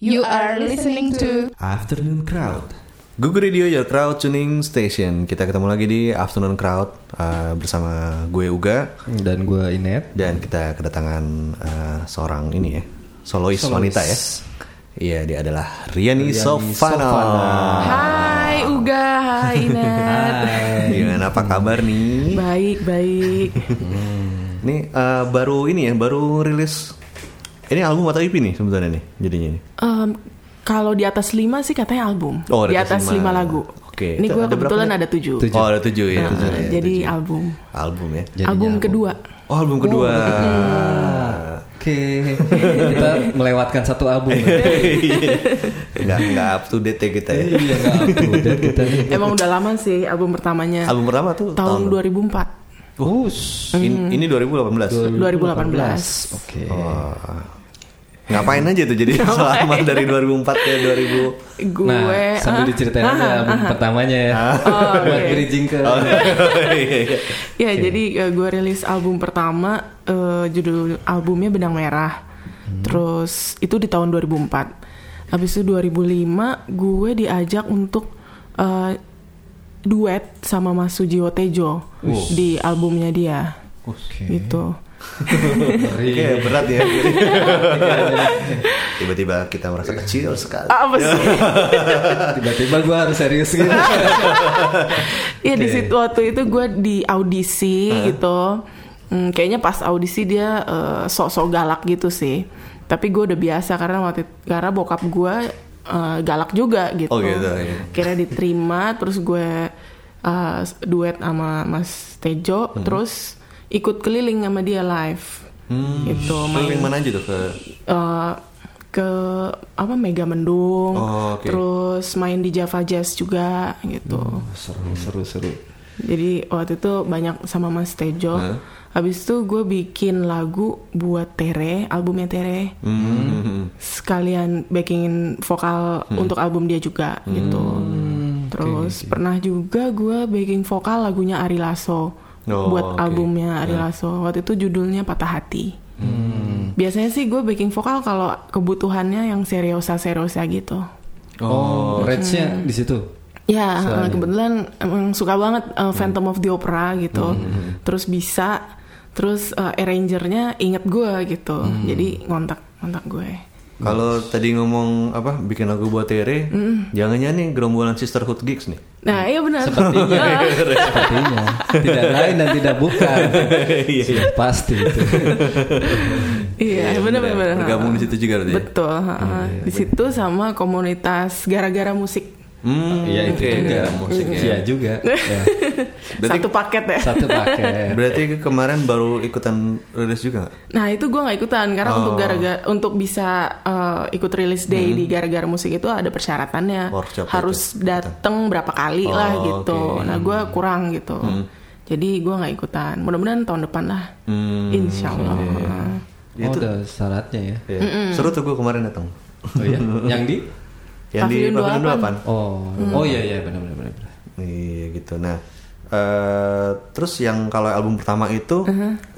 You are listening to Afternoon Crowd. Google Radio Your Crowd Tuning Station. Kita ketemu lagi di Afternoon Crowd uh, bersama gue Uga Dan gue Inet. dan kita kedatangan uh, seorang ini ya, solois, Solois. wanita ya. Iya, dia adalah Riani, Riani Sofana. Sofana. Hai Uga, hai Inet Gimana apa kabar nih? Baik, baik Ini uh, baru ini ya, baru rilis. Ini album atau EP nih sebenarnya nih jadinya nih. Em, Kalau di atas 5 sih katanya album Oh, Di atas 5 lima. lagu Oke. Ini Itu gue kebetulan ada 7 Tujuh. Oh, ada tujuh ya. tujuh ya, Jadi tujuh. album album ya. Jadinya Album album. kedua Oh, album kedua. Oke, kita melewatkan satu album. ya. Enggak enggak up to date ya kita ya. Iya, nggak up to date kita nih. Emang udah lama sih album pertamanya Album pertama tuh Tahun 2004 Us. In- ini 2018. 2018 Oke. Oh. Ngapain aja tuh jadi selama dari 2004 ke 2000 Gue Nah, sambil diceritain ah, aja ah, album ah. pertamanya ya. Oh, Buat oke. bridging ke. Oh, iya, iya. Ya jadi eh, gue rilis album pertama eh, judul albumnya Benang Merah. Terus itu di tahun 2004. Habis itu 2005 gue diajak untuk eh, duet sama Mas Sujiwo Tejo di albumnya dia. Oke. Gitu. Ngeri. Oke, berat ya. Tiba-tiba kita merasa kecil sekali. Ah, Apa sih? Tiba-tiba gue harus serius gitu. Iya di situ waktu itu gue di audisi gitu. Hmm, kayaknya pas audisi dia eh, sok-sok galak gitu sih. Tapi gue udah biasa karena waktu karena bokap gue eh, galak juga gitu. Oh, gitu, iya. Kira diterima terus gue eh, duet sama Mas Tejo terus ikut keliling sama dia live. Hmm, Gitu main Keliling mana aja tuh ke eh, ke apa Mega Mendung. Oh, oke. Terus main di Java Jazz juga gitu. seru, seru, seru. Jadi waktu itu banyak sama Mas Tejo. Hah? Habis itu gue bikin lagu buat Tere, albumnya Tere. Hmm. Sekalian backingin vokal untuk album dia juga gitu. Terus pernah juga gue backing vokal lagunya Ari Lasso Oh, buat oke. albumnya Ari Lasso. Waktu itu judulnya Patah Hati. Biasanya sih gue backing vokal kalau kebutuhannya yang seriosa-seriosa gitu. Oh, range-nya di situ. Ya, kebetulan emang suka banget uh, Phantom of the Opera gitu. Terus bisa, terus uh, arrangernya inget gue gitu. Jadi ngontak ngontak gue. Kalau tadi ngomong apa bikin lagu buat Tere, jangan-jangan nih gerombolan Sisterhood Gigs nih. Nah, iya benar. Sepertinya. Sepertinya. Tidak lain dan tidak bukan. Iya, Sudah pasti itu. Iya, benar benar. Bergabung di situ juga berarti. ya? Betul. ha-ha. Di situ sama komunitas gara-gara musik. Hmm, Iya itu oke, juga. musik ya. Iya juga. Ya. Berarti- Satu paket ya. Satu paket. Berarti kemarin baru ikutan rilis juga? Nah itu gue nggak ikutan karena untuk Oh. gara-gara untuk bisa uh, ikut release day di gara-gara musik itu ada persyaratannya Workshop harus datang berapa kali Oh, lah gitu. oke. Nah gue kurang gitu. Jadi gue nggak ikutan. Mudah-mudahan tahun depan lah. Hmm, Insya Allah. Oh, ada syaratnya ya. iya. Seru tuh gue kemarin datang. Oh iya. Yang di? Yang di Pavilion Pavilion 28. Oh. Oh iya iya benar benar benar. Iya gitu. Nah, eh terus yang kalau album pertama itu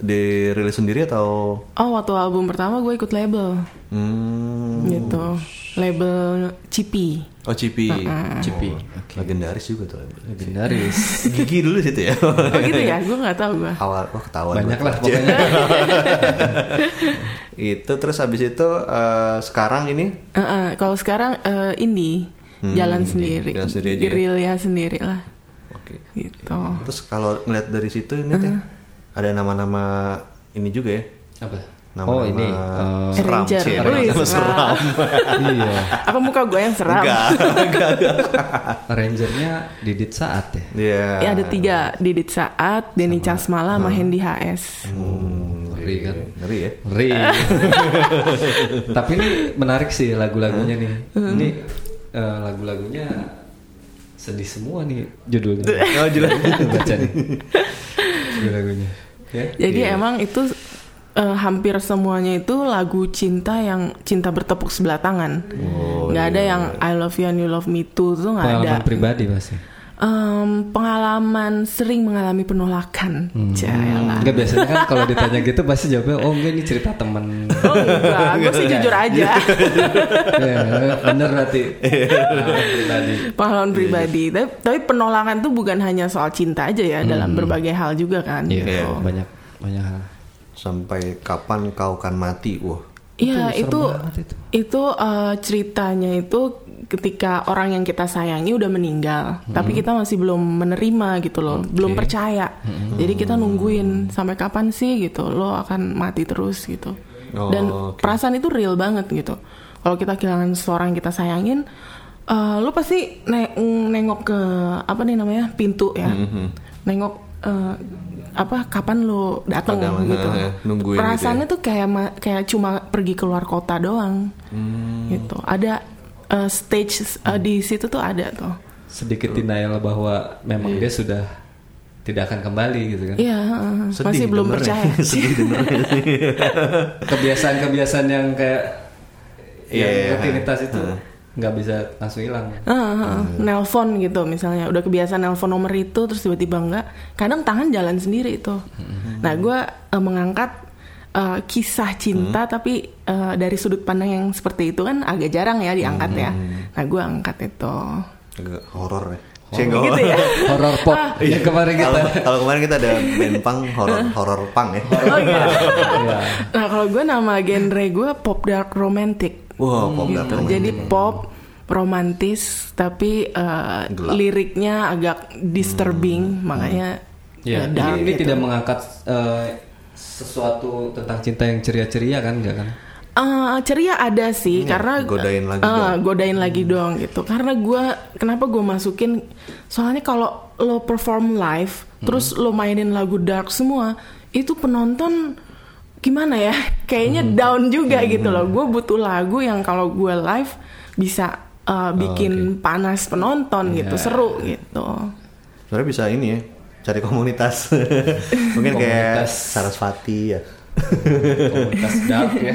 dirilis sendiri atau Oh waktu album pertama gue ikut label hmm, gitu. Label Cipi. oh Cipi, Cipi. legendaris juga tuh. Legendaris. Gigi dulu situ ya. Oh gitu ya? Gue nggak tahu gue. Awal, oh ketahuan. Banyak lah pokoknya. itu terus habis itu eh, sekarang ini Eh, eh, Kalau sekarang eh, indie. Jalan sendiri. jalan sendiri aja ya? Gerilya sendiri lah. oke. Gitu. Terus kalau ngeliat dari situ ini teh ada nama-nama ini juga ya. Apa? Nama-nama oh ini. eh, seram sih. Wih, nama seram. iya. Apa muka gue yang seram? Enggak, enggak, enggak. Arrangernya Didit Saat ya. Iya. Ya ada tiga Didit Saat, Denny Casmala, sama Hendy HS. Hmm, Ngeri kan? Ngeri ya. Ngeri. Tapi ini menarik sih lagu-lagunya nih. Ini eh, lagu-lagunya sedih semua nih judulnya. Oh jelas. Baca nih. Lagu-lagunya. Ya. Jadi emang itu eh, hampir semuanya itu lagu cinta yang cinta bertepuk sebelah tangan. Oh, nggak ada yang I love you and you love me too tuh nggak ada. Pengalaman pribadi pasti. Em, pengalaman sering mengalami penolakan. Jayalah. Enggak biasanya kan kalau ditanya gitu pasti jawabnya oh enggak ini cerita temen. Oh enggak, gue sih jujur aja. ya, bener berarti. Ah, pribadi. Pengalaman pribadi. Tapi, tapi penolakan tuh bukan hanya soal cinta aja ya, dalam berbagai hal juga kan. Iya, gitu. banyak banyak hal. Sampai kapan kau kan mati? Wah. Iya Itu itu itu. itu eh, ceritanya itu ketika orang yang kita sayangi udah meninggal, tapi kita masih belum menerima gitu loh, belum percaya. Jadi kita nungguin sampai kapan sih gitu, lo akan mati terus gitu. Oh, Dan oke. perasaan itu real banget gitu. Kalau kita kehilangan seseorang yang kita sayangin, eh, lo pasti ne- nengok ke apa nih namanya pintu ya, nengok eh, apa kapan lo datang gitu. ya, nungguin gitu Perasaannya tuh kayak ma- kayak cuma pergi keluar kota doang, Hmm. gitu. Ada eh, stage eh, di situ tuh ada tuh. Sedikit denial bahwa memang dia sudah tidak akan kembali gitu kan. Iya, heeh. Sedih masih belum percaya. Sedih. Kebiasaan-kebiasaan yang kayak Iya, yang iya, rutinitas itu nggak bisa langsung hilang. Heeh, heeh. Nelpon gitu misalnya. Udah kebiasaan nelpon nomor itu terus tiba-tiba enggak kadang tangan jalan sendiri itu nah gue mengangkat eh, kisah cinta tapi eh, dari sudut pandang yang seperti itu kan agak jarang ya diangkat ya. Nah gue angkat itu. Agak horor ya. Oh. Cek, nggak gitu ya? Horror pop. Yang kemarin kita. Kalau kalau kemarin kita ada band punk horor horor punk ya. oh iya. Iya. nah kalau gue nama genre gue pop dark romantic Wow, pop gitu. romantic. Jadi pop romantis tapi Gelap. liriknya agak disturbing makanya Ya, eh, dark ini, ini gitu. tidak mengangkat eh, sesuatu tentang cinta yang ceria-ceria kan enggak kan? Eh, ceria ada sih karena godain lagi eh, dong. godain lagi dong gitu karena gue kenapa gue masukin soalnya kalau lo perform live terus lo mainin lagu dark semua itu penonton gimana ya kayaknya down juga gitu loh gue butuh lagu yang kalau gue live bisa eh, bikin panas penonton gitu seru gitu Sebenarnya bisa ini ya, cari komunitas. Mungkin kayak Komunitas. Sarasvati ya. Komunitas dark ya.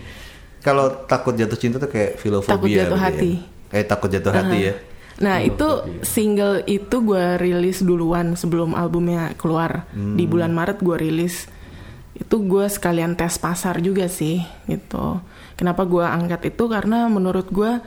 Kalau takut jatuh cinta tuh kayak filofobia. Takut jatuh hati. Ya. Eh takut jatuh hati ya. Nah itu single itu gue rilis duluan sebelum albumnya keluar di bulan Maret gue rilis itu gue sekalian tes pasar juga sih gitu. Kenapa gue angkat itu karena menurut gue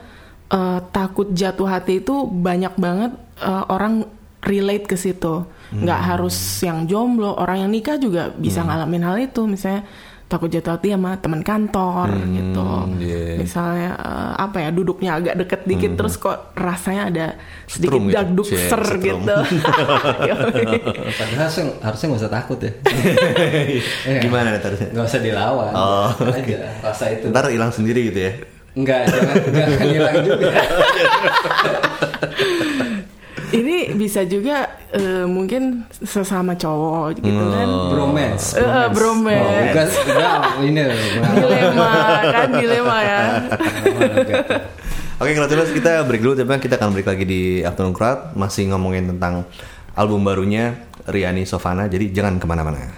eh, takut jatuh hati itu banyak banget eh, orang relate ke situ. Nggak harus yang jomblo, orang yang nikah juga bisa ngalamin hal itu. Misalnya takut jatuh hati sama teman kantor gitu. iya. Misalnya eh, apa ya duduknya agak deket dikit terus kok rasanya ada sedikit Setrum gitu. dagduk ser setrum. gitu. Yoi. Padahal harusnya, harusnya nggak usah takut ya. Gimana nih terusnya? Nggak usah dilawan. Oh, aja rasa itu. Ntar hilang sendiri gitu ya. Enggak, jangan jangan hilang juga. Ini bisa juga eh, mungkin sesama cowok gitu kan. Bromance. Eh, eh, bromance. Oh, bukan, ini. Dilema kan dilema ya. Oke kalau terus kita break dulu tapi kita akan break lagi di Afternoon Crowd masih ngomongin tentang album barunya Riani Sofana jadi jangan ke mana-mana.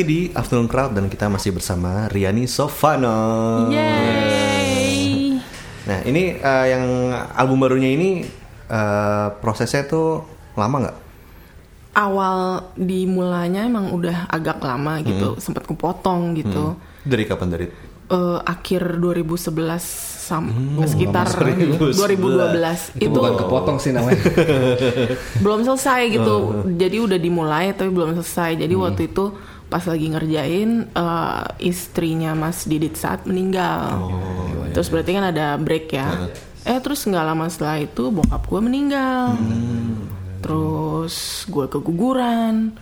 Lagi di Afternoon Crowd dan kita masih bersama Riani Sofano. Yay. Nah ini eh, yang album barunya ini eh, prosesnya tuh lama nggak? Awal dimulainya emang udah agak lama gitu, sempat kepotong gitu. Dari kapan dari? Eh, akhir 2011 sam sekitar lama. 2012 Itu, bukan kepotong sih namanya. belum selesai gitu. Jadi udah dimulai tapi belum selesai. Jadi waktu itu pas lagi ngerjain eh, istrinya Mas Didit saat meninggal. terus berarti kan ada break ya. Eh terus nggak lama setelah itu bokap gue meninggal. Terus gue keguguran.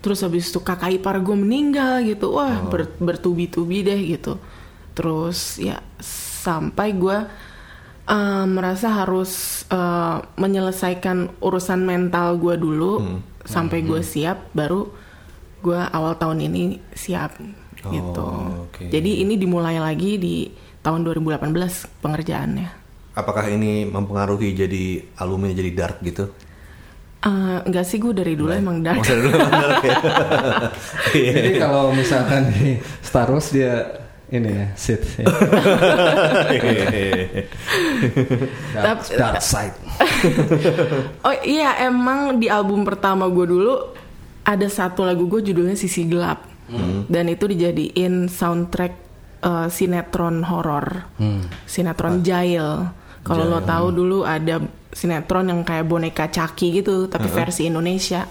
Terus habis itu kakak ipar gue meninggal gitu. Wah ber- bertubi-tubi deh gitu. Terus ya sampai gue eh, merasa harus eh, menyelesaikan urusan mental gue dulu sampai gue siap baru gue awal tahun ini siap gitu. oke. Jadi ini dimulai lagi di tahun 2018 pengerjaannya. Apakah ini mempengaruhi jadi albumnya jadi dark gitu? Eh, enggak sih gue dari dulu emang dark. Dulu emang dark ya? Iya. Jadi kalau misalkan di Star Wars dia ini ya, Sith. Ya. dark, Tapi- dark side. Oh iya emang di album pertama gue dulu ada satu lagu gue judulnya Sisi Gelap dan itu dijadiin soundtrack eh, sinetron horor, sinetron Jail. Kalau lo tahu dulu ada sinetron yang kayak boneka Caki gitu tapi versi Indonesia,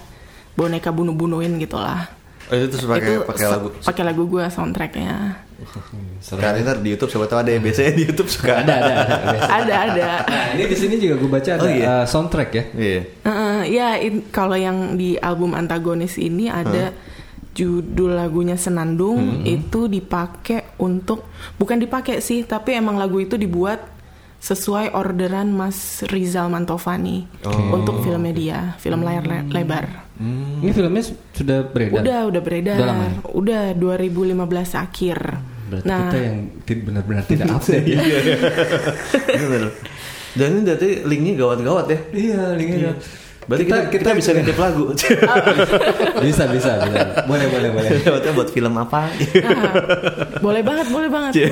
boneka bunuh-bunuhin gitulah. Oh, itu pakai lagu. pakai lagu gue soundtracknya. Kan ntar di YouTube siapa tahu ada ya. Biasanya di YouTube suka Ada, ada, ada. ada ada. Nah, ini di sini juga gue baca ada Oh, iya. uh, soundtrack ya. Iya. Heeh, ya in- kalau yang di album antagonis ini ada judul lagunya Senandung itu dipakai untuk bukan dipakai sih tapi emang lagu itu dibuat sesuai orderan Mas Rizal Mantovani untuk filmnya dia film layar le- lebar. Ini filmnya su- sudah beredar. Udah udah beredar. Udah lama ya? Udah 2015 akhir. Berarti nah, kita yang benar-benar tidak update ya. Bener. Dan ini berarti linknya gawat-gawat ya. Iya, linknya. Berarti kita, kita, bisa nitip lagu. bisa, bisa, bisa. Boleh, boleh, boleh. Lewatnya buat film apa? Ah, boleh banget, boleh banget.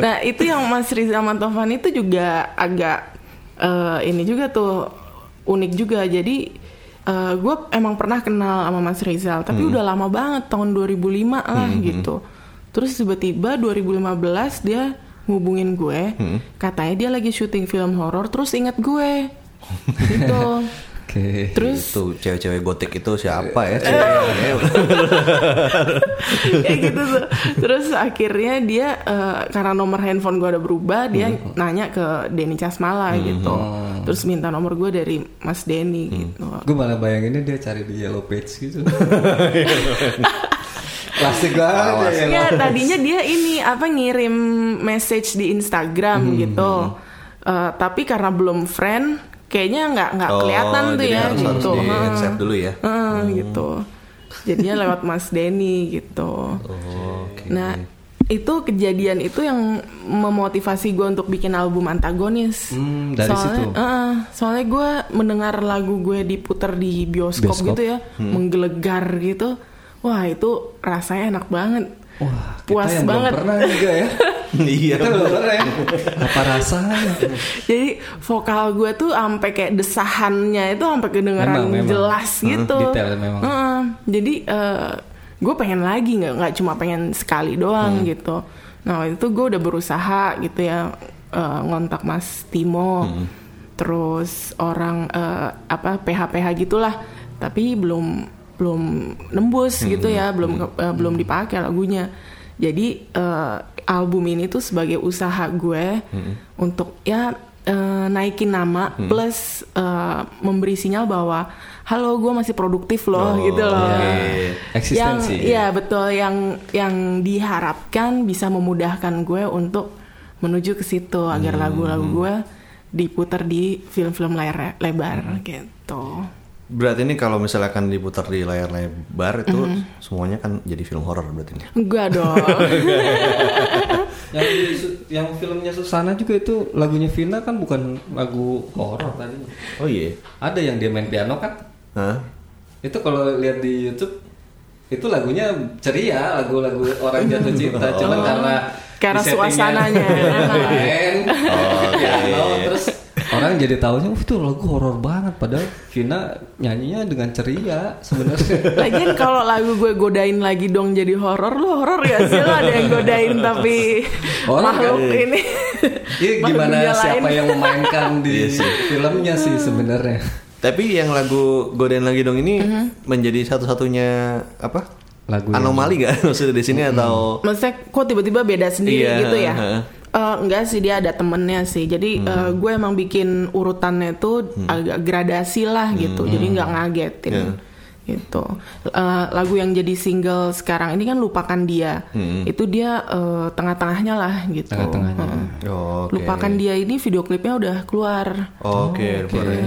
nah itu yang Mas Rizal Mantovan itu juga agak eh, ini juga tuh unik juga. Jadi gue emang pernah kenal sama Mas Rizal, tapi udah lama banget tahun 2005 lah gitu. Terus tiba-tiba 2015 dia ngubungin gue, katanya dia lagi syuting film horor, terus inget gue, gitu. Oke. Terus Tuh cewek-cewek gotik itu siapa ya? kayak gitu tuh. Terus akhirnya dia eh, karena nomor handphone gue ada berubah, dia nanya ke Denny Casmala gitu. Terus minta nomor gue dari Mas Denny gitu. Gue malah bayanginnya dia cari di yellow page gitu. Klasik banget ya. Ya tadinya dia ini apa ngirim message di Instagram gitu. Eh, tapi karena belum friend, kayaknya nggak nggak kelihatan tuh Oh, ya harus, harus gitu. di Heeh. accept dulu ya. Heeh, gitu. Jadinya lewat Mas Denny gitu. Oh, Oke. Nah, itu kejadian itu yang memotivasi gue untuk bikin album antagonis. Hmm, dari soalnya, situ. eh, soalnya gue mendengar lagu gue diputar di bioskop, Bioskop. gitu ya, Hmm. menggelegar gitu. Wah itu rasanya enak banget. Wah, kita Puas yang banget. belum pernah juga ya. Iya. Kita belum pernah ya. Apa rasanya? Jadi vokal gue tuh sampai kayak desahannya itu sampai kedengeran Memang, memang. jelas Hmm, gitu. detail memang. Heeh. jadi gue pengen lagi nggak nggak cuma pengen sekali doang Hmm. gitu. Nah waktu itu gue udah berusaha gitu ya eh, ngontak Mas Timo, Hmm. terus orang eh, apa PH PH gitulah, tapi belum belum nembus Hmm. gitu ya, belum ke- eh, belum dipakai lagunya. Jadi eh, album ini tuh sebagai usaha gue untuk ya eh, naikin nama plus eh, memberi sinyal bahwa halo gue masih produktif loh Oh, gitu loh. iya. Eksistensi. Yang ya betul yang yang diharapkan bisa memudahkan gue untuk menuju ke situ agar lagu-lagu gue diputar di film-film layar lebar gitu. Berarti ini kalau misalnya akan diputar di layar lebar itu semuanya kan jadi film horor berarti ini. Enggak dong. yang yang filmnya Susana juga itu lagunya Vina kan bukan lagu horor tadi. Oh iya. Ada yang dia main piano kan? Hah? Itu kalau lihat di YouTube itu lagunya ceria, lagu-lagu orang jatuh cinta, cuman karena Karena suasananya. main, Oke. piano, terus orang jadi tahunya, "Wah, itu lagu horor banget." Padahal Vina nyanyinya dengan ceria sebenarnya. Lagian kalau lagu gue godain lagi dong jadi horor, lu horor gak sih? Lu ada yang godain tapi Horor makhluk kan? ini. Iya gimana siapa lain. yang memainkan di Iya sih. filmnya sih sebenarnya. Tapi yang lagu Godain lagi dong ini Mhm. menjadi satu-satunya apa? Lagu yang- anomali gak maksudnya di sini atau Maksudnya kok tiba-tiba beda sendiri Iya, gitu ya? heeh. Eh, enggak sih dia ada temennya sih. Jadi Hmm. eh, gue emang bikin urutannya tuh agak gradasi lah gitu. Jadi nggak ngagetin. Hmm. Iya. Gitu. Eh, lagu yang jadi single sekarang ini kan lupakan dia. Hmm. Itu dia eh, tengah-tengahnya lah gitu. Tengah-tengahnya. Heeh. Oh, oke. Lupakan dia ini video klipnya udah keluar. Oke, Oke. boleh.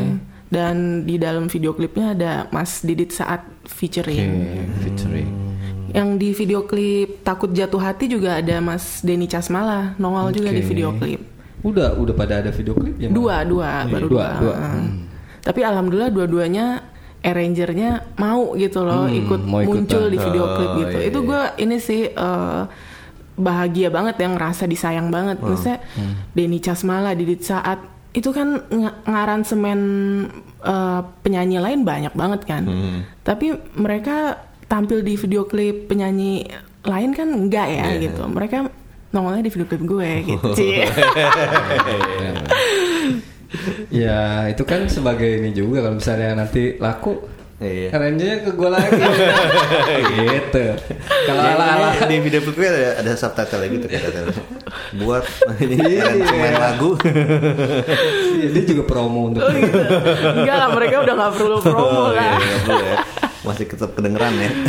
Dan di dalam video klipnya ada Mas Didit saat featuring. featuring. Yang di video klip Takut Jatuh Hati juga ada Mas Denny Casmala nongol juga di video klip. Udah udah pada ada video klipnya. Bang? Dua, dua, Oh, iya, baru dua, dua. dua. Heeh. Tapi alhamdulillah dua-duanya arrangernya mau gitu loh Hmm, ikut muncul di video Oh, klip gitu. iya, Itu iya. gue ini sih eh, bahagia banget yang ngerasa disayang banget. Oh, Maksudnya hmm. Denny Casmala, Didit Saat itu kan ng- ngaransemen eh, penyanyi lain banyak banget kan. Hmm. Tapi mereka tampil di video klip penyanyi lain kan enggak ya Iya. gitu. Mereka nongolnya di video klip gue gitu. Cie. Ya itu kan sebagai ini juga kalau misalnya nanti laku Iya. arrangernya ke gue lagi gitu. Kalau Ya, ala-ala ini di video klipnya ada, ada subtitle gitu kata buat ini Iya. main lagu Iya, dia juga promo untuk Oh gitu. Enggak lah mereka udah nggak perlu promo Oh, iya, masih tetap kedengeran ya.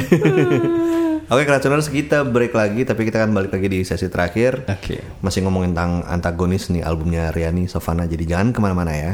Oke Keracunan kita break lagi tapi kita akan balik lagi di sesi terakhir. Oke. Masih ngomongin tentang antagonis nih albumnya Riani Sofana Jadi jangan ke mana-mana ya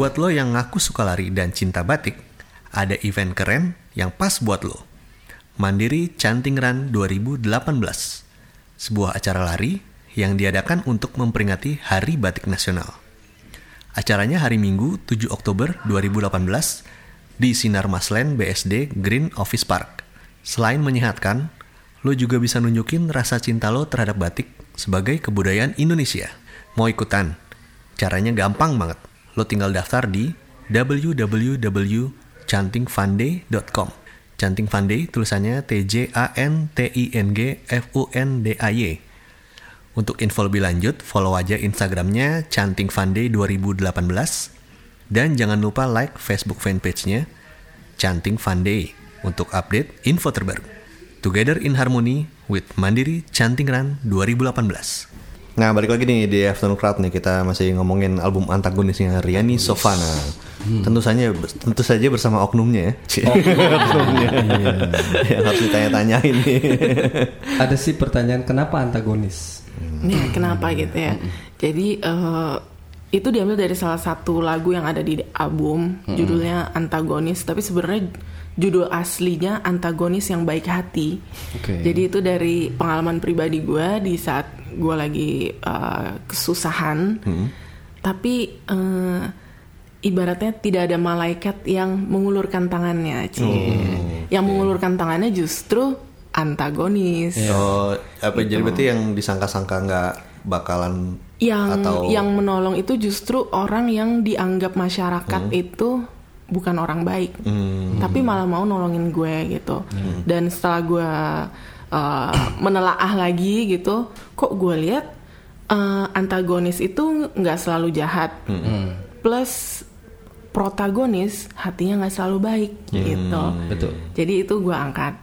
Buat lo yang ngaku suka lari dan cinta batik, ada event keren yang pas buat lo. Mandiri Canting Run 2018. Sebuah acara lari yang diadakan untuk memperingati Hari Batik Nasional. Acaranya hari Minggu 7 Oktober 2018 di Sinar Maslen BSD Green Office Park. Selain menyehatkan, lo juga bisa nunjukin rasa cinta lo terhadap batik sebagai kebudayaan Indonesia. Mau ikutan? Caranya gampang banget. Lo tinggal daftar di www.cantingfunday.com. Canting Fun Day tulisannya T J A N T I N G F U N D A Y. Untuk info lebih lanjut, follow aja Instagramnya Canting Fun Day 2018 dan jangan lupa like Facebook fanpage-nya Canting Fun Day untuk update info terbaru. Together in Harmony with Mandiri Canting Run 2018. Nah balik lagi nih di Afternoon Crowd nih kita masih ngomongin album antagonisnya Riani Sofana. Tentu saja tentu saja bersama oknumnya ya. oknumnya. Yang harus ditanya-tanyain nih. Ada sih pertanyaan kenapa antagonis? Ya, kenapa gitu ya? Jadi eh, itu diambil dari salah satu lagu yang ada di album, judulnya Antagonis. Tapi sebenarnya judul aslinya Antagonis yang baik hati. Oke. Jadi itu dari pengalaman pribadi gue di saat gue lagi eh, kesusahan. Tapi eh, ibaratnya tidak ada malaikat yang mengulurkan tangannya, Cie. Yang mengulurkan tangannya justru antagonis. Oh, apa jadi berarti yang disangka-sangka nggak bakalan yang atau yang menolong itu justru orang yang dianggap masyarakat itu bukan orang baik Hmm. tapi malah mau nolongin gue gitu. Dan setelah gue uh, menelaah lagi gitu kok gue lihat uh, antagonis itu nggak selalu jahat. Plus protagonis hatinya nggak selalu baik gitu. Betul. jadi itu gue angkat.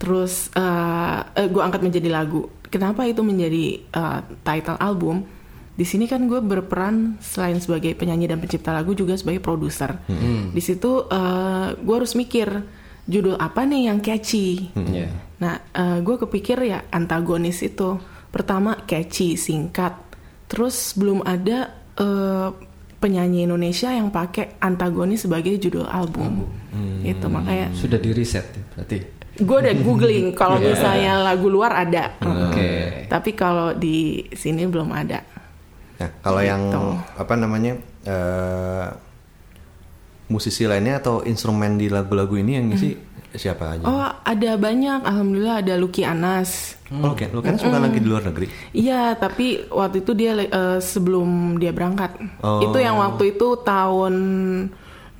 Terus uh, gue angkat menjadi lagu. Kenapa itu menjadi uh, title album di sini kan gue berperan selain sebagai penyanyi dan pencipta lagu juga sebagai produser. Di situ uh, gue harus mikir judul apa nih yang catchy? Iya. nah gue kepikir ya antagonis itu. Pertama catchy singkat. Terus belum ada eh, penyanyi Indonesia yang pakai antagonis sebagai judul album. Itu makanya Sudah di riset ya, berarti. gue udah googling kalau misalnya lagu luar ada. Oke. tapi kalau di sini belum ada Nah, kalau yang Gitu. apa namanya eh, musisi lainnya atau instrumen di lagu-lagu ini yang ngisi siapa aja? oh ada banyak alhamdulillah ada Lucky Anas Oh, oke. Lu kan suka lagi di luar negeri. Iya, tapi waktu itu dia eh, sebelum dia berangkat. Oh. Itu yang waktu itu tahun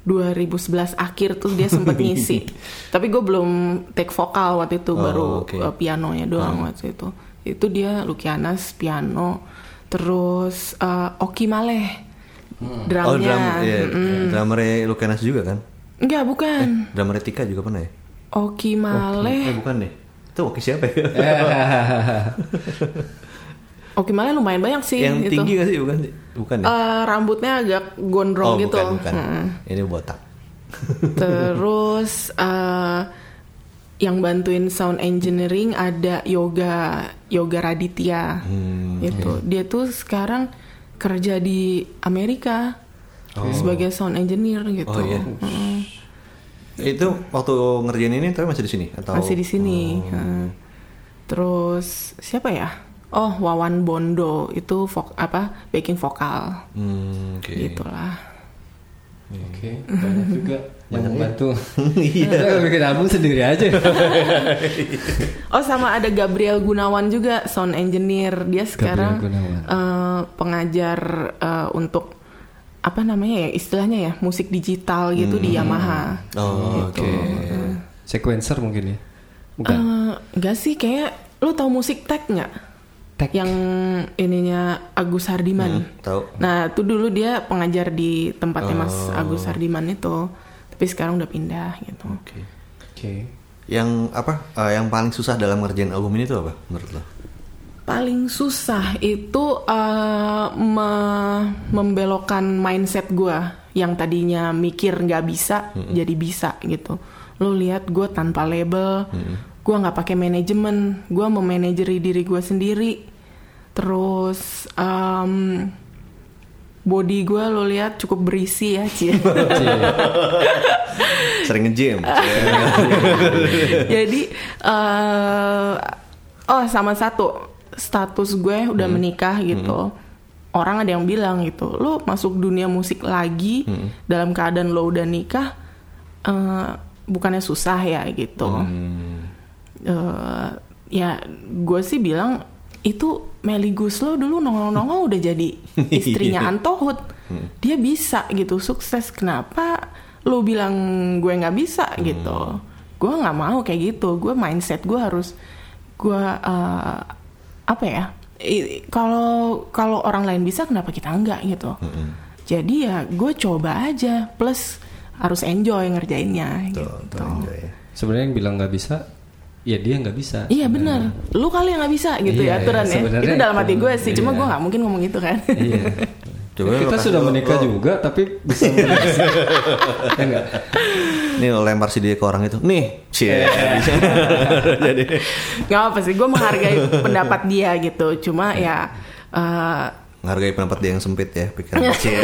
2011 akhir tuh dia sempat ngisi. tapi gue belum take vokal waktu itu, Oh, baru oke. eh, pianonya doang waktu itu. Itu dia Lukianas piano, terus eh, Oki Maleh drumnya. Oh, drum, iya, drummernya Lukenas juga kan? Enggak, bukan. Drummernya Tika juga pernah ya? Oki Maleh. Eh, bukan deh. Itu oke siapa ya? Oki Maleh lumayan banyak sih yang itu. tinggi gak sih? Bukan, bukan ya? Eh, rambutnya agak gondrong oh, gitu. bukan, bukan. Mm. Ini botak. Terus eh, yang bantuin sound engineering ada Yoga Yoga Raditya. Hmm, Itu dia tuh sekarang kerja di Amerika sebagai sound engineer gitu. Oh, iya. Mm. Itu waktu ngerjain ini tapi masih di sini atau Masih di sini. Heeh. Terus siapa ya? Oh, Wawan Bondo itu vok apa? Backing vokal. Hmm, oke. Gitulah. Oke, banyak juga yang membantu. Iya. Kita bikin album sendiri aja. Oh sama ada Gabriel Gunawan juga sound engineer dia sekarang eh, pengajar eh, untuk apa namanya ya istilahnya ya musik digital gitu di Yamaha. Oh, oke. Sequencer mungkin ya. Bukan. Eh, enggak sih kayak lu tahu musik tech nggak? Tech. Yang ininya Agus Hardiman. Tahu. Nah itu dulu dia pengajar di tempatnya Mas Agus Hardiman itu, tapi sekarang udah pindah gitu. Oke. Oke. Yang apa? eh, yang paling susah dalam ngerjain album ini tuh apa menurut lo? paling susah itu eh, me- membelokkan mindset gue yang tadinya mikir nggak bisa jadi bisa gitu lo lihat gue tanpa label gue nggak pakai manajemen gue memanajeri diri gue sendiri terus em, body gue lo lihat cukup berisi ya cie Sering nge-gym. jadi eh oh sama satu. Status gue udah menikah gitu. Orang ada yang bilang gitu lo masuk dunia musik lagi dalam keadaan lo udah nikah eh, bukannya susah ya gitu. Eh, ya gue sih bilang itu Melly Guslo dulu nongol-nongol udah jadi istrinya Antohut. Dia bisa gitu sukses. Kenapa lo bilang gue nggak bisa gitu? Gue nggak mau kayak gitu. Gue mindset gue harus gue eh, apa ya? Kalau kalau orang lain bisa kenapa kita enggak gitu? Jadi ya gue coba aja. Plus harus enjoy ngerjainnya Tuh, gitu. tuh enjoy ya. Sebenarnya yang bilang nggak bisa, ya dia nggak bisa. Iya benar, lu kali yang nggak bisa gitu Iya, ya aturan iya, ya. Itu dalam hati gue sih, cuma Iya. gue nggak mungkin ngomong gitu kan. Iya. Coba kita sudah menikah lo- juga, tapi bisa ya enggak? Nih lo lempar si dia ke orang itu. Nih, cie. Jadi Gak apa sih, gue menghargai pendapat dia gitu. Cuma ya, eh, menghargai pendapat dia yang sempit ya pikiran cie.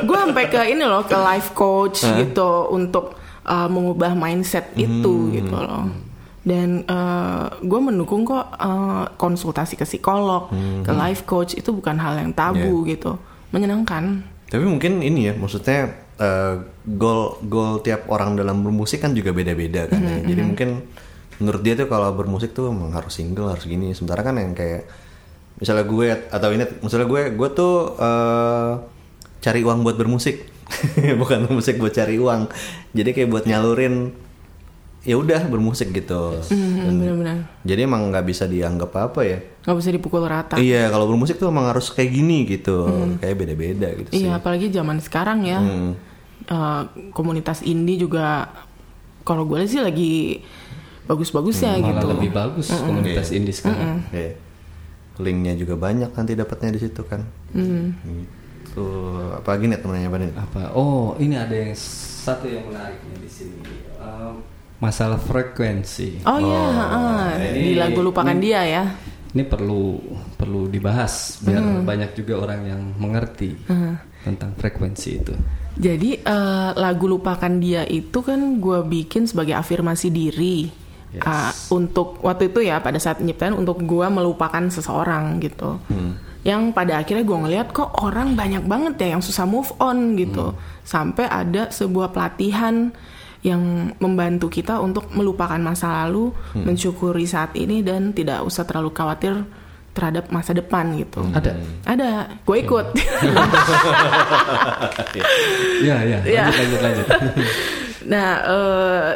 gue sampai ke ini loh ke life coach gitu untuk eh, mengubah mindset itu gitu loh. Dan gue mendukung kok eh, konsultasi ke psikolog, ke life coach itu bukan hal yang tabu gitu, menyenangkan. Tapi mungkin ini ya, maksudnya eh, goal goal tiap orang dalam bermusik kan juga beda-beda kan. ya. Jadi mungkin menurut dia tuh kalau bermusik tuh emang harus single harus gini. Sementara kan yang kayak misalnya gue atau ini misalnya gue gue tuh eh, cari uang buat bermusik, bukan musik buat cari uang. Jadi kayak buat nyalurin ya udah bermusik gitu. Dan- Bener-bener, jadi emang nggak bisa dianggap apa ya. nggak bisa dipukul rata. Iya, kalau bermusik tuh emang harus kayak gini gitu. Kayak beda-beda gitu sih. Iya, apalagi zaman sekarang ya. Hmm. Eh, komunitas indie juga kalau gue lihat sih lagi bagus-bagusnya Malah gitu. lebih bagus komunitas indie sekarang. Iya. Linknya juga banyak nanti dapatnya di situ kan. Hmm. Gitu. Apalagi nih temennya apa? Apa? Oh, ini ada yang satu yang menariknya di sini. Um, masalah frekuensi. Oh, iya, heeh. di Ini- lagu lupakan ini- dia ya. Ini perlu perlu dibahas biar banyak juga orang yang mengerti tentang frekuensi itu. Jadi eh, lagu lupakan dia itu kan gue bikin sebagai afirmasi diri Yes. Ah, untuk waktu itu ya pada saat penyiptaan untuk gue melupakan seseorang gitu. Yang pada akhirnya gue ngeliat kok orang banyak banget ya yang susah move on gitu. Sampai ada sebuah pelatihan yang membantu kita untuk melupakan masa lalu, mensyukuri saat ini dan tidak usah terlalu khawatir terhadap masa depan gitu. Ada. Ada, gue ikut. Ya, ya. Ya. Lanjut, lanjut, lanjut. Nah, eh,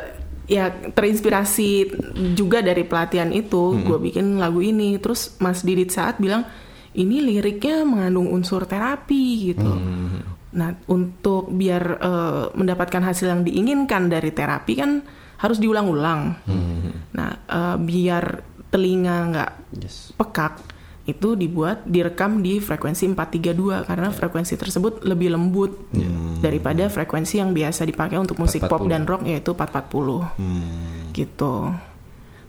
ya terinspirasi juga dari pelatihan itu, gue bikin lagu ini. Terus Mas Didit saat bilang ini liriknya mengandung unsur terapi gitu. Nah, untuk biar eh, mendapatkan hasil yang diinginkan dari terapi kan harus diulang-ulang. Nah, eh, biar telinga nggak Yes. pekak itu dibuat direkam di frekuensi 432 karena frekuensi tersebut lebih lembut daripada frekuensi yang biasa dipakai untuk musik pop 440. dan rock yaitu 440 gitu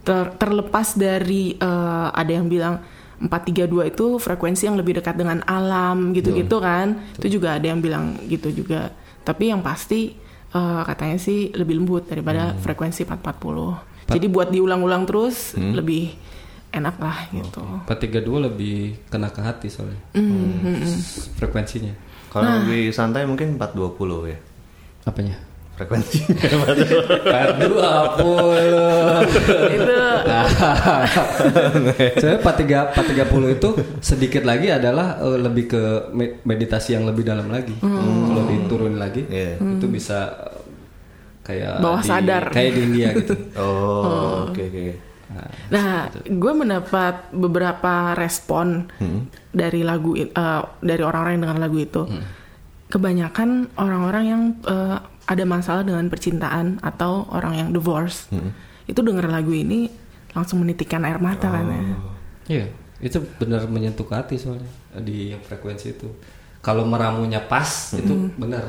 Ter- terlepas dari eh, ada yang bilang 432 itu frekuensi yang lebih dekat dengan alam gitu-gitu kan. Itu juga ada yang bilang gitu juga. Tapi yang pasti eh, katanya sih lebih lembut daripada frekuensi 440 jadi buat diulang-ulang terus lebih enak lah gitu. 432 lebih kena ke hati soalnya. S- Frekuensinya. Kalau lebih santai mungkin 420 ya. Apanya? Frekuensinya. 420. itu Saya 43 430 itu sedikit lagi adalah eh, lebih ke me- meditasi yang lebih dalam lagi. Kalau diturunin lagi Iya. itu bisa eh, kayak Bawah di- sadar. kayak di India gitu. Oh, oke oke. Nah, gue mendapat beberapa respon dari lagu eh, dari orang-orang yang dengar lagu itu. Kebanyakan orang-orang yang eh, ada masalah dengan percintaan atau orang yang divorce itu dengar lagu ini langsung menitikkan air mata kan ya. Iya, itu benar menyentuh ke hati soalnya di yang frekuensi itu. Kalau meramunya pas itu benar.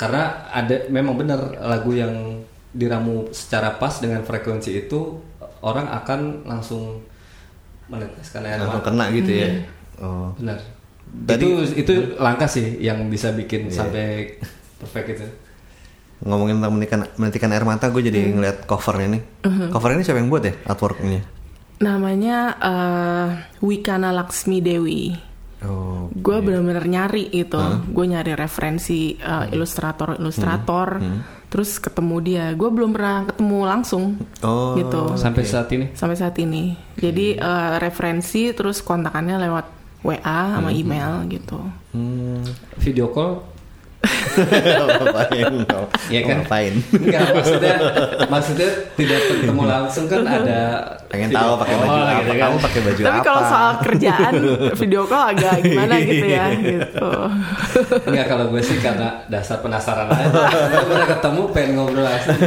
Karena ada memang benar lagu yang diramu secara pas dengan frekuensi itu orang akan langsung meneteskan air Langsung mata. kena gitu ya. Oh. Benar. itu itu langka sih yang bisa bikin sampai perfect itu. Ngomongin tentang menitikan, menitikan air mata, gue jadi ngeliat covernya nih. Cover ini siapa yang buat ya artworknya? Namanya eh, Wikana Laksmi Dewi. Oh, Gue bener-bener nyari gitu. Gue nyari referensi eh, ilustrator-ilustrator. Terus ketemu dia. Gue belum pernah ketemu langsung oh, gitu. Sampai saat ini. Sampai saat ini. Jadi eh, referensi terus kontakannya lewat WA sama email gitu. Hmm. Video call ngapain? Iya kan? Ngapain? Enggak maksudnya maksudnya tidak ketemu langsung kan ada Pengen tahu pakai baju apa? gitu kan. Kamu pakai baju Tapi apa? kalau soal kerjaan video call agak gimana gitu ya gitu. Enggak kalau gue sih karena dasar penasaran aja. Udah ketemu pengen ngobrol langsung.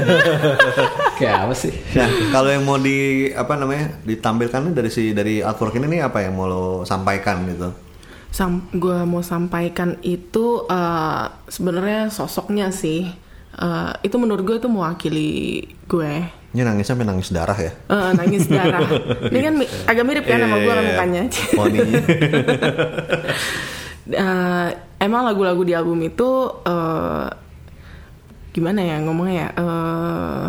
Kayak apa sih? Nah, kalau yang mau di apa namanya ditampilkan dari si dari artwork ini nih apa yang mau lo sampaikan gitu? Sam, gue mau sampaikan itu eh, sebenarnya sosoknya sih. Eh, itu menurut gue itu mewakili gue. Ini nangis sampai nangis darah ya? Eh, nangis darah. Ini kan mi- agak mirip kan sama gue kan mukanya. Poninya. Eh, emang lagu-lagu di album itu eh, gimana ya ngomongnya ya? Eh,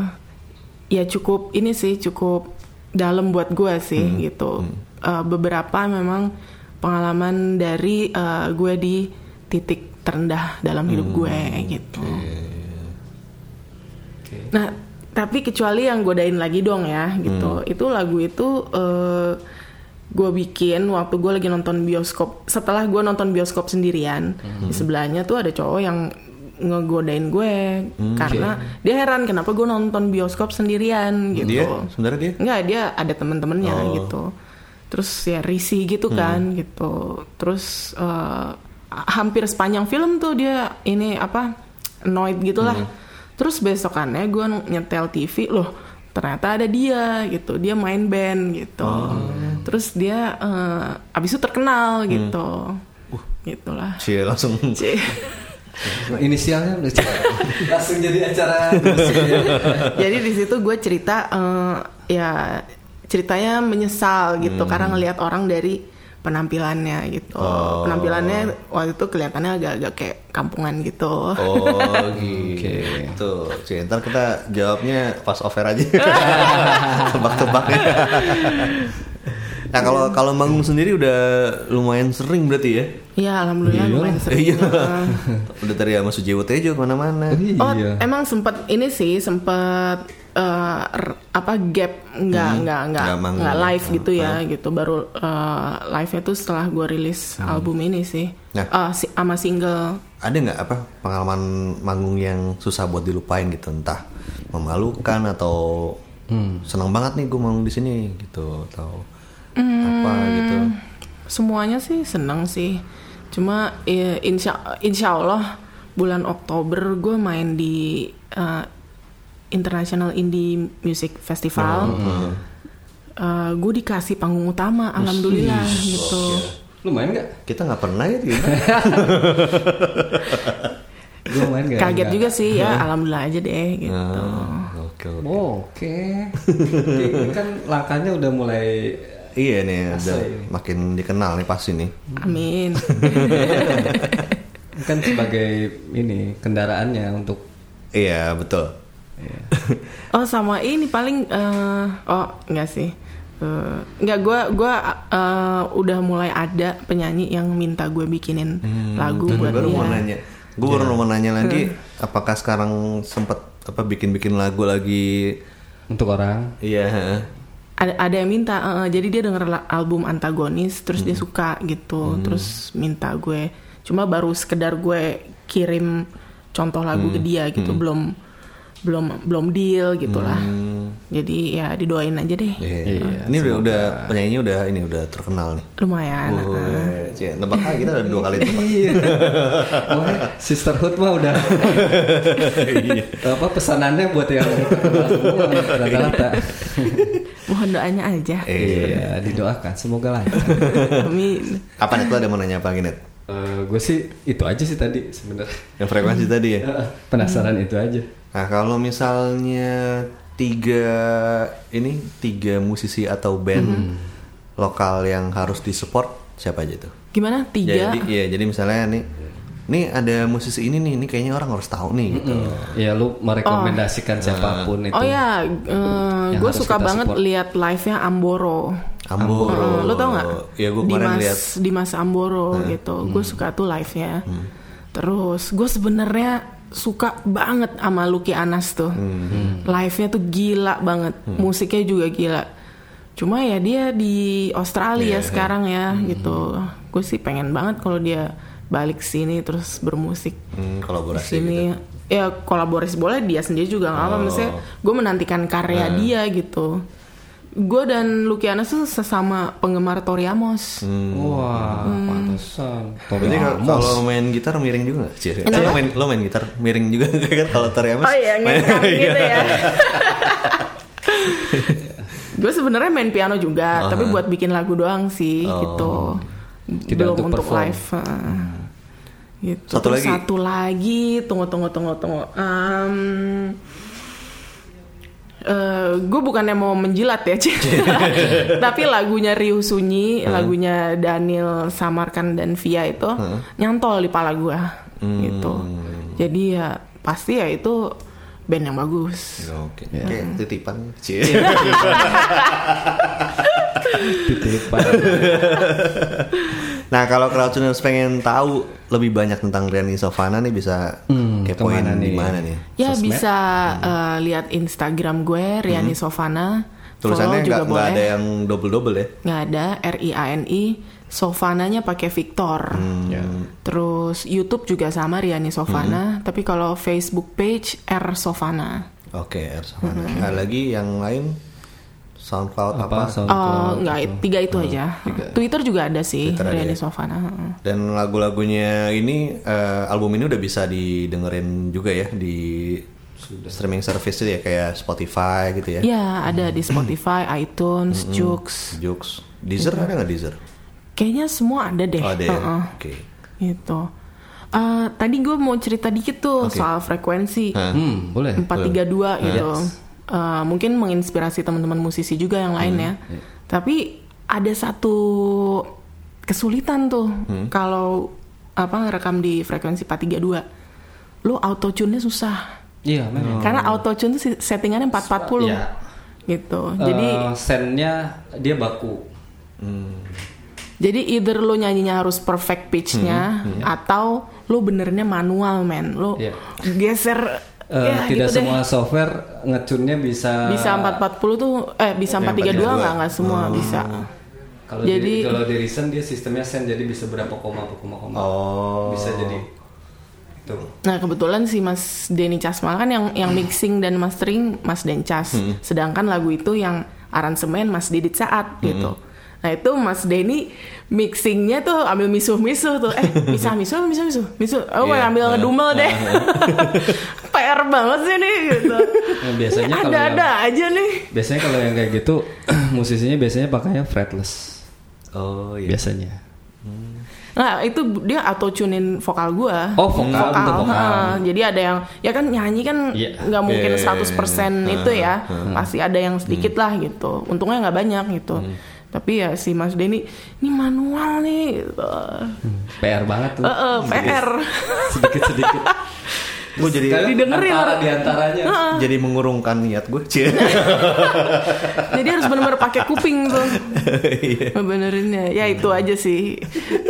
ya cukup ini sih cukup dalam buat gue sih gitu. Eh, beberapa memang pengalaman dari eh, gue di titik terendah dalam hidup gue gitu. Nah, tapi kecuali yang godain lagi dong ya gitu. Itu lagu itu eh, gue bikin waktu gue lagi nonton bioskop. Setelah gue nonton bioskop sendirian, di sebelahnya tuh ada cowok yang ngegodain gue karena dia heran kenapa gue nonton bioskop sendirian gitu. Dia sebenarnya dia Enggak, dia ada teman-temannya gitu. Terus ya risih gitu kan gitu. Terus eh, hampir sepanjang film tuh dia ini apa annoyed gitulah. Terus besokannya gue nyetel TV loh ternyata ada dia gitu. Dia main band gitu. Terus dia eh, abis itu terkenal gitu. Gitulah. sih langsung Cie. Inisialnya udah langsung jadi acara. Jadi di situ gue cerita eh, ya ceritanya menyesal gitu karena ngelihat orang dari penampilannya gitu. Penampilannya waktu itu kelihatannya agak-agak kayak kampungan gitu. Oh gitu. Cik, ntar kita jawabnya pas over aja. Tebak-tebak. nah kalau kalau manggung sendiri udah lumayan sering berarti ya? Iya, alhamdulillah lumayan sering. Iya. udah dari sama Sujiwo Tejo ke mana-mana. Oh, Iya. emang sempet ini sih sempet eh, r- apa gap nggak nggak nggak nggak nggak live gitu ya gitu. Baru eh, live tuh setelah gue rilis album ini sih. Nah. Eh, si, sama single. Ada nggak apa pengalaman manggung yang susah buat dilupain gitu? Entah memalukan atau senang banget nih gue manggung di sini gitu. Atau apa gitu. Semuanya sih seneng sih. Cuma eh, insya insya Allah bulan Oktober gue main di eh, International Indie Music Festival. gue dikasih panggung utama, alhamdulillah gitu. Lu main nggak? Kita nggak pernah ya gitu. Gue main nggak? Kaget Nggak. juga sih ya, alhamdulillah aja deh gitu. Ah, Oke oke. Oh, Oke. Ini kan langkahnya udah mulai Iya nih, udah ini. makin dikenal nih pasti nih. Amin. kan sebagai ini kendaraannya untuk Iya betul. Oh sama ini paling eh, oh enggak sih. Eh, enggak gue gua eh, udah mulai ada penyanyi yang minta gue bikinin lagu Gue buat baru dia. mau nanya, gue baru mau nanya lagi, apakah sekarang sempet apa bikin-bikin lagu lagi? untuk orang. Iya. heeh. ada ada yang minta eh, eh, jadi dia denger album antagonis terus dia suka gitu terus minta gue cuma baru sekedar gue kirim contoh lagu ke dia gitu belum belum belum deal gitulah jadi ya didoain aja deh Iya. Ini udah udah penyanyinya udah ini udah terkenal nih. lumayan Wah, cie, nebak aja kita udah dua kali tebak. Iya. Oh, sisterhood mah udah. apa pesanannya buat yang rata-rata. mohon doanya aja Iya, didoakan semoga lancar. amin Apa nih tuh ada mau nanya apa gini? Eh, gue sih itu aja sih tadi sebenarnya. Yang frekuensi tadi ya. Penasaran itu aja. Nah kalau misalnya tiga ini tiga musisi atau band lokal yang harus disupport siapa aja tuh? Gimana? Tiga. Jadi iya, jadi misalnya nih nih ada musisi ini nih, ini kayaknya orang harus tahu nih gitu. Ya lu merekomendasikan siapa pun itu. Oh ya, gue harus suka banget support. lihat live-nya Amboro. Amboro. Eh, lo tau nggak? Iya, gue kemarin Dimas, lihat. Hmm. Dimas Amboro gitu. Gue suka tuh live-nya. Terus gue sebenarnya suka banget sama Lucky Anas tuh. Hmm. Live-nya tuh gila banget. Musiknya juga gila. Cuma ya dia di Iya, Australia sekarang ya Hmm. gitu. Gue sih pengen banget kalau dia balik sini terus bermusik Hmm, kolaborasi sini gitu. ya kolaborasi boleh dia sendiri juga nggak apa Oh. maksudnya gue menantikan karya Hmm. dia gitu gue dan Lukianas tuh sesama penggemar Tori Amos Hmm. Wah, pantesan. Tori Amos. kalau main gitar miring juga nggak? Cie? Eh, lo main lo main gitar miring juga kan kalau Tori Amos? oh iya ngekang gitu ya gue sebenarnya main piano juga tapi buat bikin lagu doang sih Oh. gitu Tidak belum untuk untuk, perform. live heeh. gitu Satu Terus lagi? satu lagi tunggu tunggu tunggu tunggu Em, gue bukannya mau menjilat ya, tapi lagunya Ryu Sunyi, lagunya Daniel Samarkan dan Via itu nyantol di pala gue, gitu. Jadi ya pasti ya itu band yang bagus. Oke. Kayak titipan. Cie. Titipan. Nah kalau crowdtuners pengen tahu lebih banyak tentang Riani Sofana nih bisa Hmm, kepoin di nih? mana nih? Ya Sosmed? bisa eh, lihat Instagram gue Riani Sofana. Tulisannya nggak ada yang double double ya? nggak ada R I A N I Sovananya pakai Victor. Ya. Terus YouTube juga sama Riani Sofana, Hmm. tapi kalau Facebook page R Sofana. Oke, R Sofana. Nah, lagi yang lain SoundCloud apa? Apa? Oh, SoundCloud. nggak, tiga itu aja. Twitter juga ada sih, Twitter Riani ya? Sofana. Dan lagu-lagunya ini eh, album ini udah bisa didengerin juga ya di streaming service itu ya kayak Spotify gitu ya. Ya, ada di Spotify, iTunes, Joox. Joox. Deezer ada nggak Deezer? Kayaknya semua ada deh. Oh, ada ya. Heeh. Oke. Gitu. Eh, tadi gue mau cerita dikit tuh Oke. soal frekuensi. Hmm, boleh. 432 gitu. Eh, mungkin menginspirasi teman-teman musisi juga yang lain ya. Tapi ada satu kesulitan tuh kalau apa ngerekam di frekuensi 432. Lu auto tune-nya susah. Iya, memang. Karena auto tune settingannya 440. Iya. Gitu. Jadi Jadi sennya dia baku. jadi either lu nyanyinya harus perfect pitch-nya atau lu benernya manual men. Lu Iya. geser Eh, ya, tidak gitu deh. semua software ngecunnya bisa bisa 440 tuh eh bisa 432 nggak? Nggak semua bisa. Kalau Jadi- di kalau di recent dia sistemnya sen jadi bisa berapa koma per koma koma. Oh. Bisa jadi. Itu. nah kebetulan si Mas Denny Casmal kan yang yang mixing dan mastering Mas Dencas sedangkan lagu itu yang aransemen Mas Didit Saat gitu nah itu Mas Denny mixingnya tuh ambil misuh-misuh tuh eh bisa misuh misuh misuh misuh oh Iya. ambil ngedumel deh PR banget sih nih gitu Nah, biasanya kalau ada-ada yang- aja nih Biasanya kalau yang kayak gitu musisinya biasanya pakainya fretless Oh iya. biasanya. Nah itu dia auto tunein vokal gua. Oh, vokal, untuk vokal. ha. Jadi ada yang ya kan nyanyi kan Iya. nggak mungkin Iya, 100% itu ya. Pasti ada yang sedikit lah gitu. Untungnya nggak banyak gitu. Tapi ya si Mas Denny ini manual nih. Gitu. PR banget tuh. Eh, eh, PR. Sedikit-sedikit. Gue jadi Kalian Didengerin. antara di antaranya. jadi mengurungkan niat gue. Cie. Jadi harus benar-benar pakai kuping tuh. Iya. Bebenerinnya. Ya itu aja sih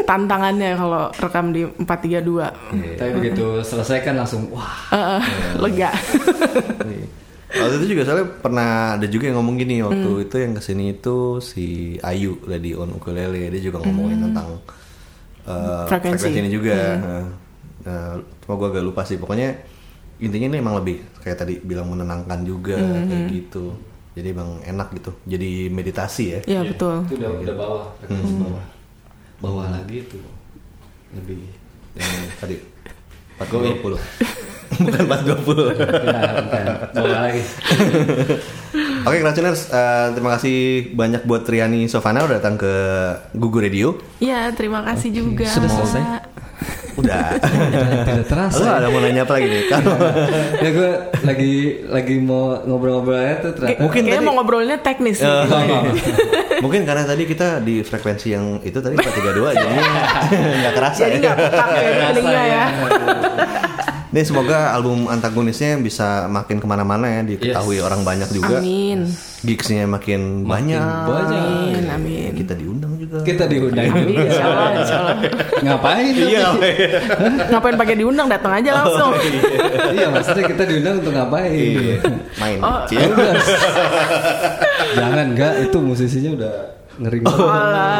tantangannya kalau rekam di 432. Tapi begitu selesai kan langsung wah Eh, eh, lega. Iya. Waktu itu juga soalnya pernah ada juga yang ngomong gini waktu itu yang ke sini itu si Ayu lagi on ukulele dia juga ngomongin tentang uh, Frekuensi. frekuensi ini juga. Nah, nah, cuma gue agak lupa sih pokoknya intinya ini emang lebih kayak tadi bilang menenangkan juga kayak gitu. Jadi emang enak gitu. Jadi meditasi ya. Ya betul. itu udah udah bawah frekuensi bawah. Bawah lagi itu lebih Yang tadi 420. Bukan 420. ya, bukan. bawah lagi. Oke, Crowdtuners, eh, terima kasih banyak buat Triani Sofana udah datang ke Gugu Radio. Ya terima kasih juga. Sudah selesai? Udah. Tidak terasa. Lu ada mau nanya apa lagi nih? Kalau ya gue lagi lagi mau ngobrol-ngobrol aja tuh ternyata. Mungkin Kayaknya tadi- mau ngobrolnya teknis. nih. Eh, mungkin karena tadi kita di frekuensi yang itu tadi 432 jadinya nggak kerasa Jadi ya. nggak ya di telinga ya. Nih semoga album antagonisnya bisa makin ke mana-mana ya diketahui Yes. orang banyak juga. Amin. Gigsnya makin, Makin banyak. banyak. Amin, amin. Kita diundang juga. Kita diundang Amin, juga. insya Allah, insya Allah. Ngapain? Iya. Ngapain pakai diundang, datang aja langsung. iya maksudnya kita diundang untuk ngapain? Iya. Main. Oh. Ya udah. Jangan enggak itu musisinya udah ngeri banget.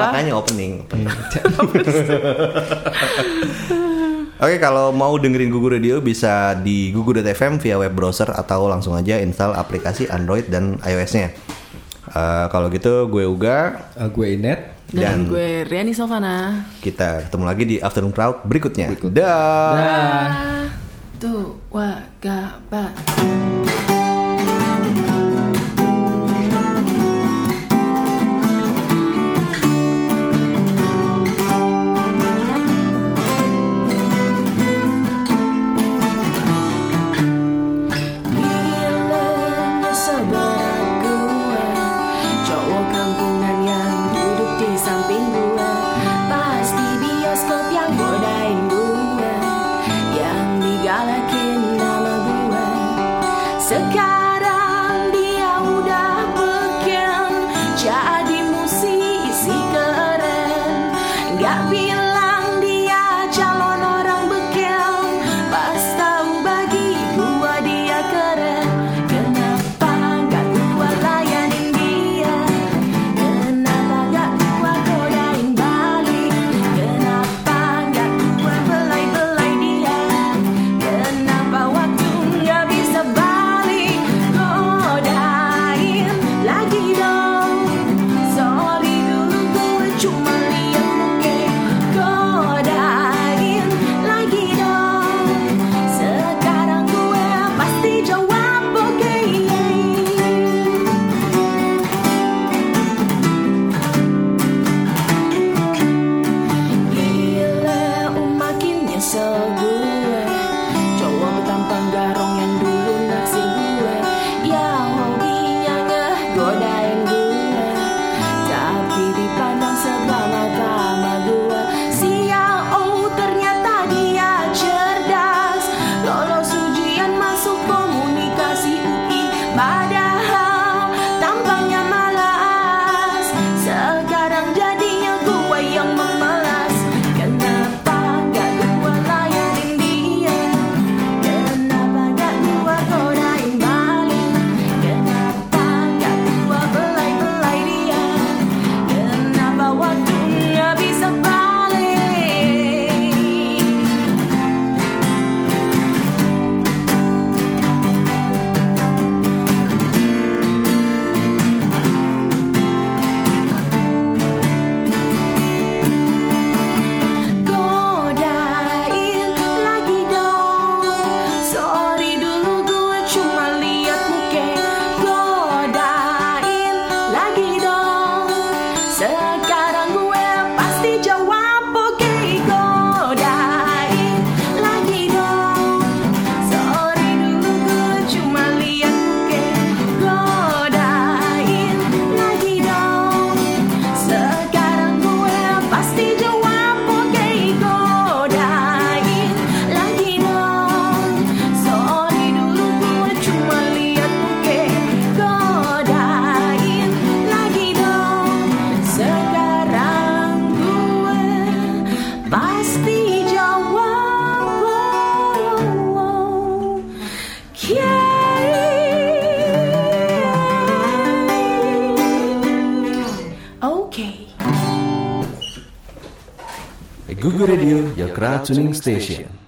Makanya opening. Oke, kalau mau dengerin Gugu Radio bisa di gugu.fm via web browser atau langsung aja install aplikasi Android dan iOS-nya. Eh, kalau gitu gue Uga Eh, gue Inet. Dan dan gue Riani Sofana. kita ketemu lagi di Afternoon Crowd berikutnya. Dah. Nah. Tuh, wah, Sekarang Google Radio, your crowd tuning station.